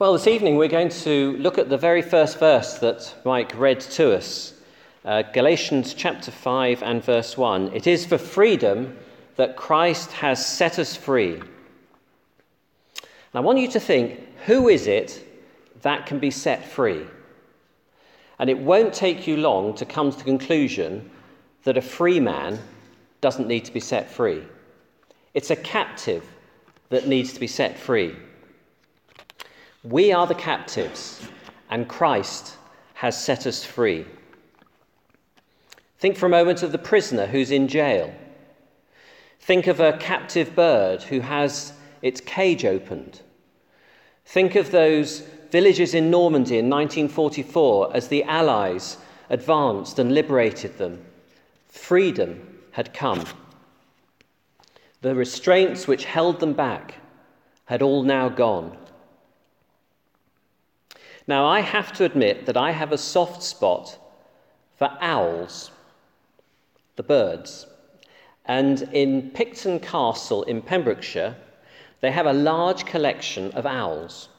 Well, this evening we're going to look at the very first verse that Mike read to us uh, Galatians chapter 5 and verse 1. It is for freedom that Christ has set us free. And I want you to think who is it that can be set free? And it won't take you long to come to the conclusion that a free man doesn't need to be set free. It's a captive that needs to be set free. We are the captives, and Christ has set us free. Think for a moment of the prisoner who's in jail. Think of a captive bird who has its cage opened. Think of those villages in Normandy in 1944 as the Allies advanced and liberated them. Freedom had come. The restraints which held them back had all now gone. Now, I have to admit that I have a soft spot for owls, the birds. And in Picton Castle in Pembrokeshire, they have a large collection of owls.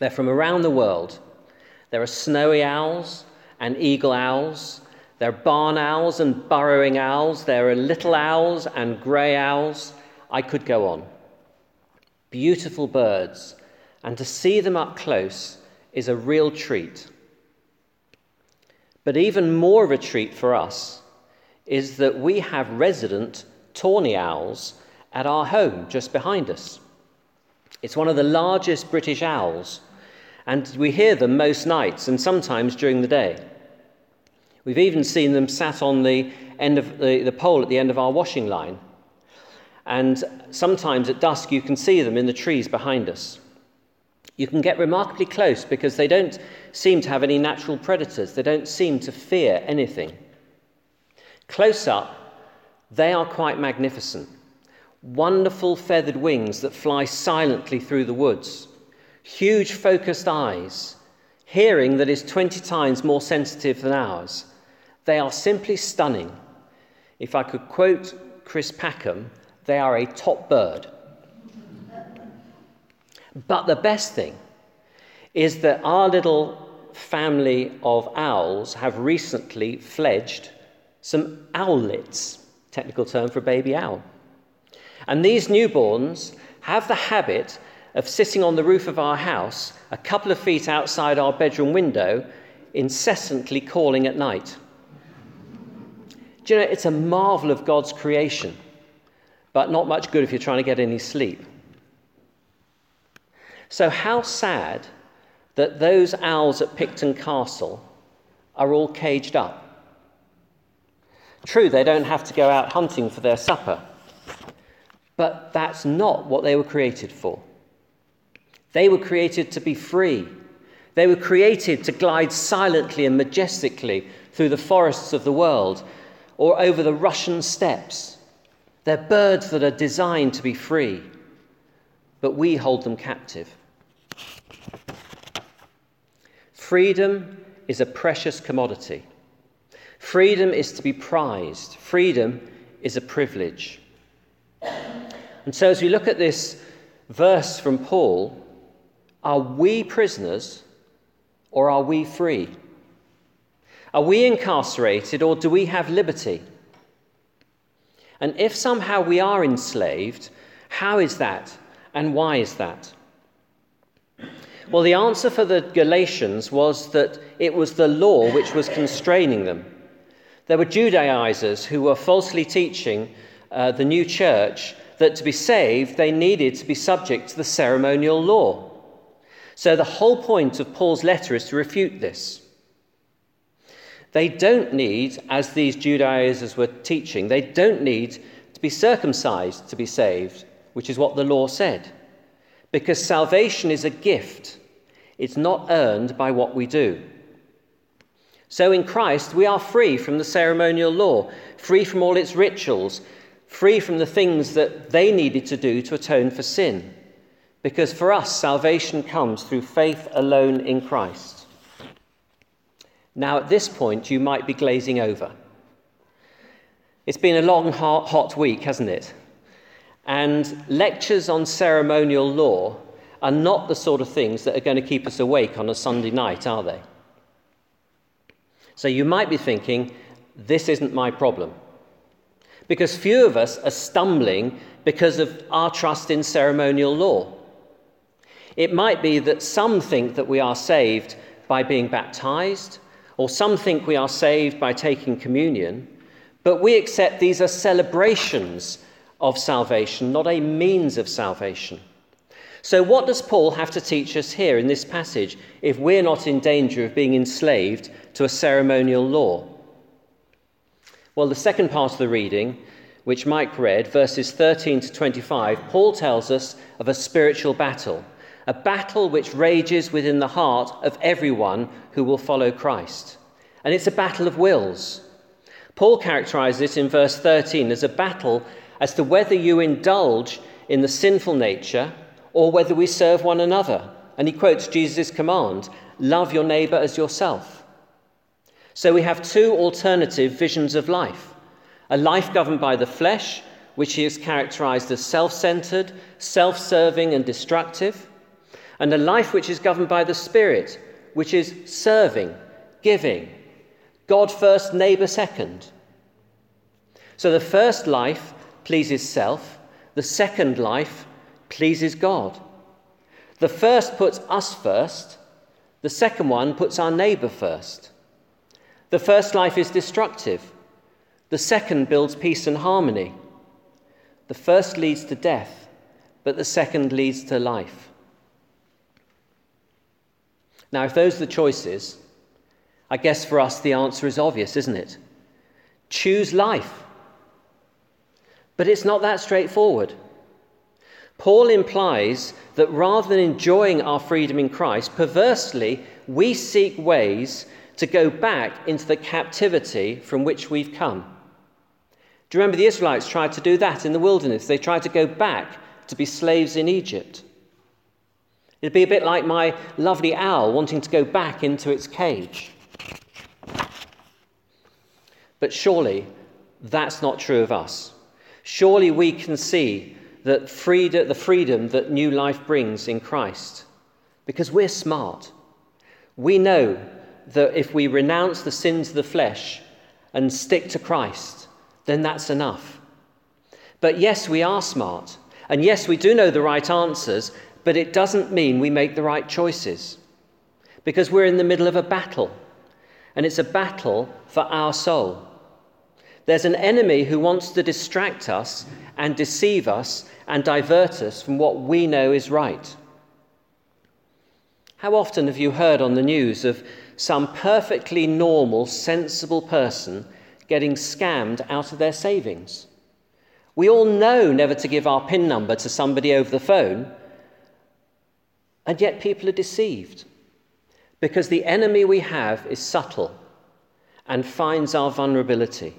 They're from around the world. There are snowy owls and eagle owls. There are barn owls and burrowing owls. There are little owls and grey owls. I could go on. Beautiful birds. And to see them up close is a real treat. But even more of a treat for us is that we have resident tawny owls at our home just behind us. It's one of the largest British owls, and we hear them most nights and sometimes during the day. We've even seen them sat on the end of the, the pole at the end of our washing line. And sometimes at dusk you can see them in the trees behind us you can get remarkably close because they don't seem to have any natural predators. They don't seem to fear anything. Close up, they are quite magnificent. Wonderful feathered wings that fly silently through the woods, huge focused eyes, hearing that is 20 times more sensitive than ours. They are simply stunning. If I could quote Chris Packham, they are a top bird. But the best thing is that our little family of owls have recently fledged some owlets, technical term for baby owl. And these newborns have the habit of sitting on the roof of our house, a couple of feet outside our bedroom window, incessantly calling at night. Do you know, it's a marvel of God's creation, but not much good if you're trying to get any sleep. So, how sad that those owls at Picton Castle are all caged up. True, they don't have to go out hunting for their supper, but that's not what they were created for. They were created to be free. They were created to glide silently and majestically through the forests of the world or over the Russian steppes. They're birds that are designed to be free, but we hold them captive. Freedom is a precious commodity. Freedom is to be prized. Freedom is a privilege. And so, as we look at this verse from Paul, are we prisoners or are we free? Are we incarcerated or do we have liberty? And if somehow we are enslaved, how is that and why is that? Well, the answer for the Galatians was that it was the law which was constraining them. There were Judaizers who were falsely teaching uh, the new church that to be saved, they needed to be subject to the ceremonial law. So the whole point of Paul's letter is to refute this. They don't need, as these Judaizers were teaching, they don't need to be circumcised to be saved, which is what the law said. Because salvation is a gift it's not earned by what we do. So in Christ, we are free from the ceremonial law, free from all its rituals, free from the things that they needed to do to atone for sin. Because for us, salvation comes through faith alone in Christ. Now, at this point, you might be glazing over. It's been a long, hot week, hasn't it? And lectures on ceremonial law are not the sort of things that are going to keep us awake on a Sunday night, are they? So you might be thinking, this isn't my problem. Because few of us are stumbling because of our trust in ceremonial law. It might be that some think that we are saved by being baptized, or some think we are saved by taking communion, but we accept these are celebrations of salvation, not a means of salvation. So, what does Paul have to teach us here in this passage if we're not in danger of being enslaved to a ceremonial law? Well, the second part of the reading, which Mike read, verses 13 to 25, Paul tells us of a spiritual battle, a battle which rages within the heart of everyone who will follow Christ. And it's a battle of wills. Paul characterizes it in verse 13 as a battle as to whether you indulge in the sinful nature or whether we serve one another. And he quotes Jesus' command love your neighbor as yourself. So we have two alternative visions of life a life governed by the flesh, which he has characterized as self centered, self serving, and destructive, and a life which is governed by the Spirit, which is serving, giving, God first, neighbor second. So the first life pleases self, the second life pleases God. The first puts us first, the second one puts our neighbor first. The first life is destructive, the second builds peace and harmony. The first leads to death, but the second leads to life. Now, if those are the choices, I guess for us the answer is obvious, isn't it? Choose life. But it's not that straightforward. Paul implies that rather than enjoying our freedom in Christ, perversely, we seek ways to go back into the captivity from which we've come. Do you remember the Israelites tried to do that in the wilderness? They tried to go back to be slaves in Egypt. It'd be a bit like my lovely owl wanting to go back into its cage. But surely that's not true of us. Surely we can see that the freedom that new life brings in Christ because we're smart. We know that if we renounce the sins of the flesh and stick to Christ, then that's enough. But yes, we are smart. And yes, we do know the right answers, but it doesn't mean we make the right choices. Because we're in the middle of a battle. And it's a battle for our soul. There's an enemy who wants to distract us and deceive us and divert us from what we know is right. How often have you heard on the news of some perfectly normal, sensible person getting scammed out of their savings? We all know never to give our PIN number to somebody over the phone, and yet people are deceived because the enemy we have is subtle and finds our vulnerability.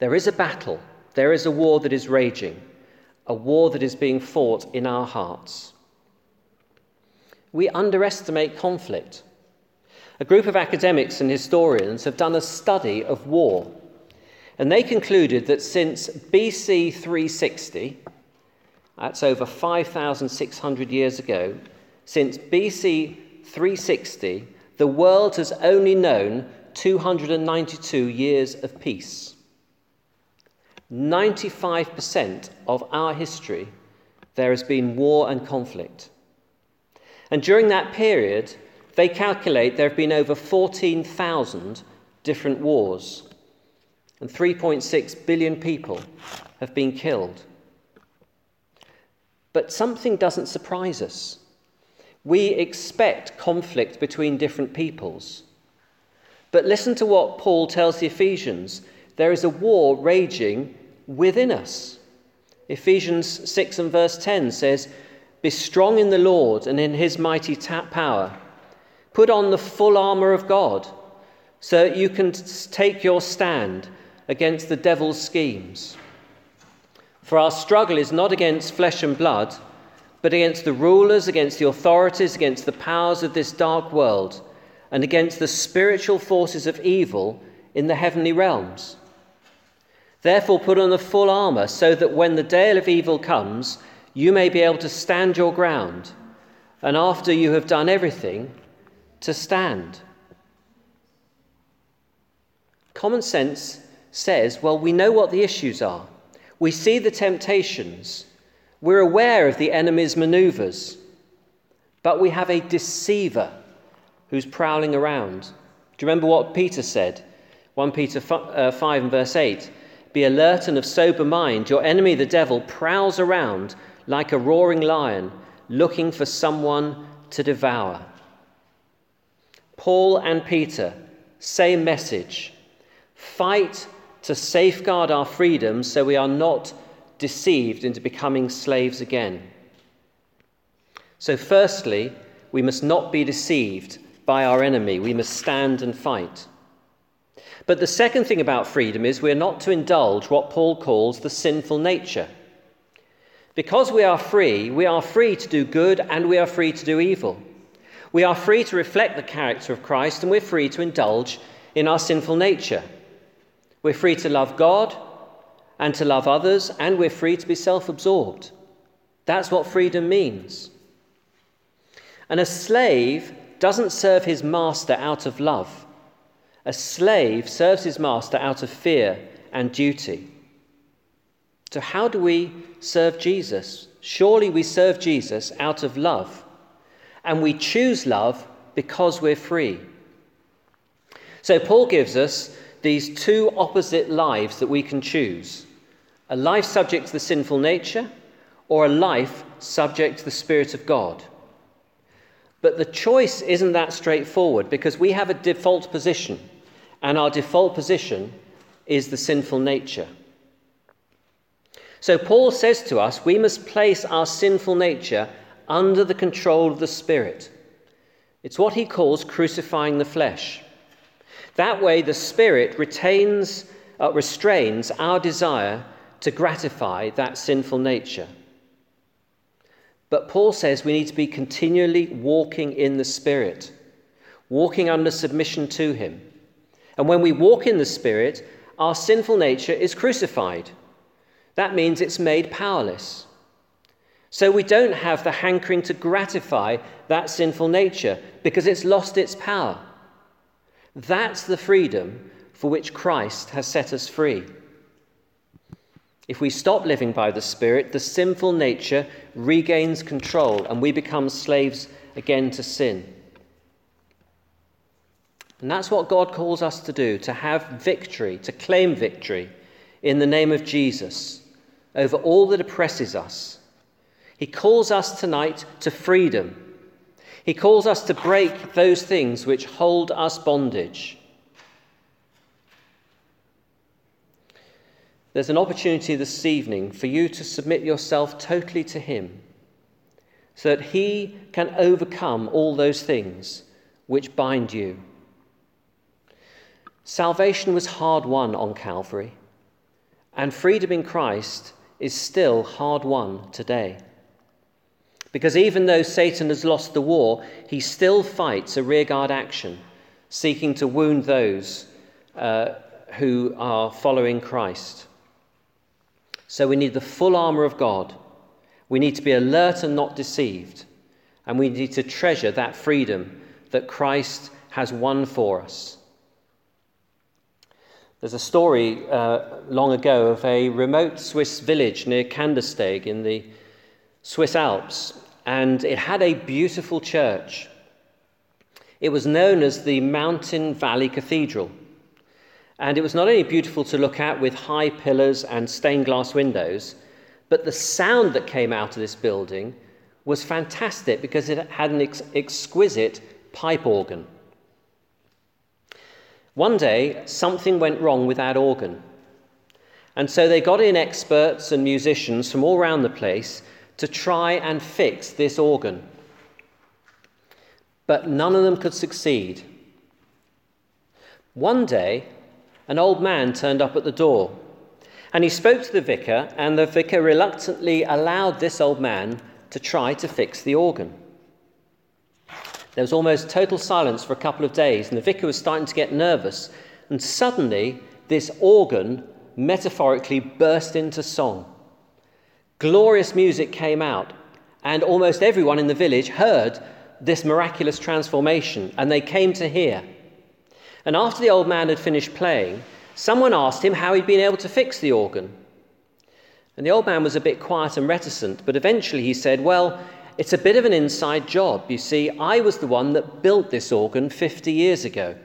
There is a battle, there is a war that is raging, a war that is being fought in our hearts. We underestimate conflict. A group of academics and historians have done a study of war, and they concluded that since BC 360, that's over 5,600 years ago, since BC 360, the world has only known 292 years of peace. 95% of our history, there has been war and conflict. And during that period, they calculate there have been over 14,000 different wars, and 3.6 billion people have been killed. But something doesn't surprise us. We expect conflict between different peoples. But listen to what Paul tells the Ephesians there is a war raging within us. Ephesians 6 and verse 10 says, Be strong in the Lord and in his mighty power. Put on the full armour of God so that you can take your stand against the devil's schemes. For our struggle is not against flesh and blood, but against the rulers, against the authorities, against the powers of this dark world, and against the spiritual forces of evil in the heavenly realms. Therefore, put on the full armour, so that when the day of evil comes, you may be able to stand your ground, and after you have done everything, to stand. Common sense says, well, we know what the issues are. We see the temptations. We're aware of the enemy's maneuvers. But we have a deceiver who's prowling around. Do you remember what Peter said? 1 Peter uh, 5 and verse 8 Be alert and of sober mind. Your enemy, the devil, prowls around like a roaring lion, looking for someone to devour. Paul and Peter, same message. Fight to safeguard our freedom so we are not deceived into becoming slaves again. So, firstly, we must not be deceived by our enemy. We must stand and fight. But the second thing about freedom is we're not to indulge what Paul calls the sinful nature. Because we are free, we are free to do good and we are free to do evil. We are free to reflect the character of Christ and we're free to indulge in our sinful nature. We're free to love God and to love others, and we're free to be self absorbed. That's what freedom means. And a slave doesn't serve his master out of love, a slave serves his master out of fear and duty. So, how do we serve Jesus? Surely we serve Jesus out of love. And we choose love because we're free. So, Paul gives us these two opposite lives that we can choose a life subject to the sinful nature or a life subject to the Spirit of God. But the choice isn't that straightforward because we have a default position, and our default position is the sinful nature. So Paul says to us we must place our sinful nature under the control of the Spirit. It's what he calls crucifying the flesh. That way, the Spirit retains, uh, restrains our desire to gratify that sinful nature. But Paul says we need to be continually walking in the Spirit, walking under submission to Him. And when we walk in the Spirit, our sinful nature is crucified. That means it's made powerless. So we don't have the hankering to gratify that sinful nature because it's lost its power. That's the freedom for which Christ has set us free. If we stop living by the Spirit, the sinful nature regains control and we become slaves again to sin. And that's what God calls us to do to have victory, to claim victory in the name of Jesus over all that oppresses us. He calls us tonight to freedom. He calls us to break those things which hold us bondage. There's an opportunity this evening for you to submit yourself totally to Him so that He can overcome all those things which bind you. Salvation was hard won on Calvary, and freedom in Christ is still hard won today. Because even though Satan has lost the war, he still fights a rearguard action, seeking to wound those uh, who are following Christ. So we need the full armour of God. We need to be alert and not deceived. And we need to treasure that freedom that Christ has won for us. There's a story uh, long ago of a remote Swiss village near Kandersteg in the Swiss Alps, and it had a beautiful church. It was known as the Mountain Valley Cathedral, and it was not only beautiful to look at with high pillars and stained glass windows, but the sound that came out of this building was fantastic because it had an ex- exquisite pipe organ. One day, something went wrong with that organ. And so they got in experts and musicians from all around the place to try and fix this organ. But none of them could succeed. One day, an old man turned up at the door and he spoke to the vicar, and the vicar reluctantly allowed this old man to try to fix the organ. There was almost total silence for a couple of days, and the vicar was starting to get nervous. And suddenly, this organ metaphorically burst into song. Glorious music came out, and almost everyone in the village heard this miraculous transformation, and they came to hear. And after the old man had finished playing, someone asked him how he'd been able to fix the organ. And the old man was a bit quiet and reticent, but eventually he said, Well, it's a bit of an inside job. You see, I was the one that built this organ 50 years ago.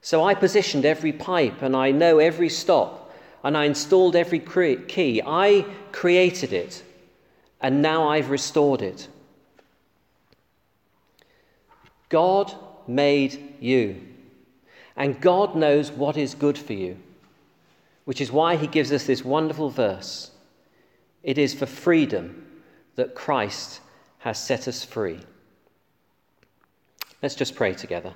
So I positioned every pipe and I know every stop and I installed every key. I created it and now I've restored it. God made you, and God knows what is good for you, which is why he gives us this wonderful verse. It is for freedom that Christ has set us free. Let's just pray together.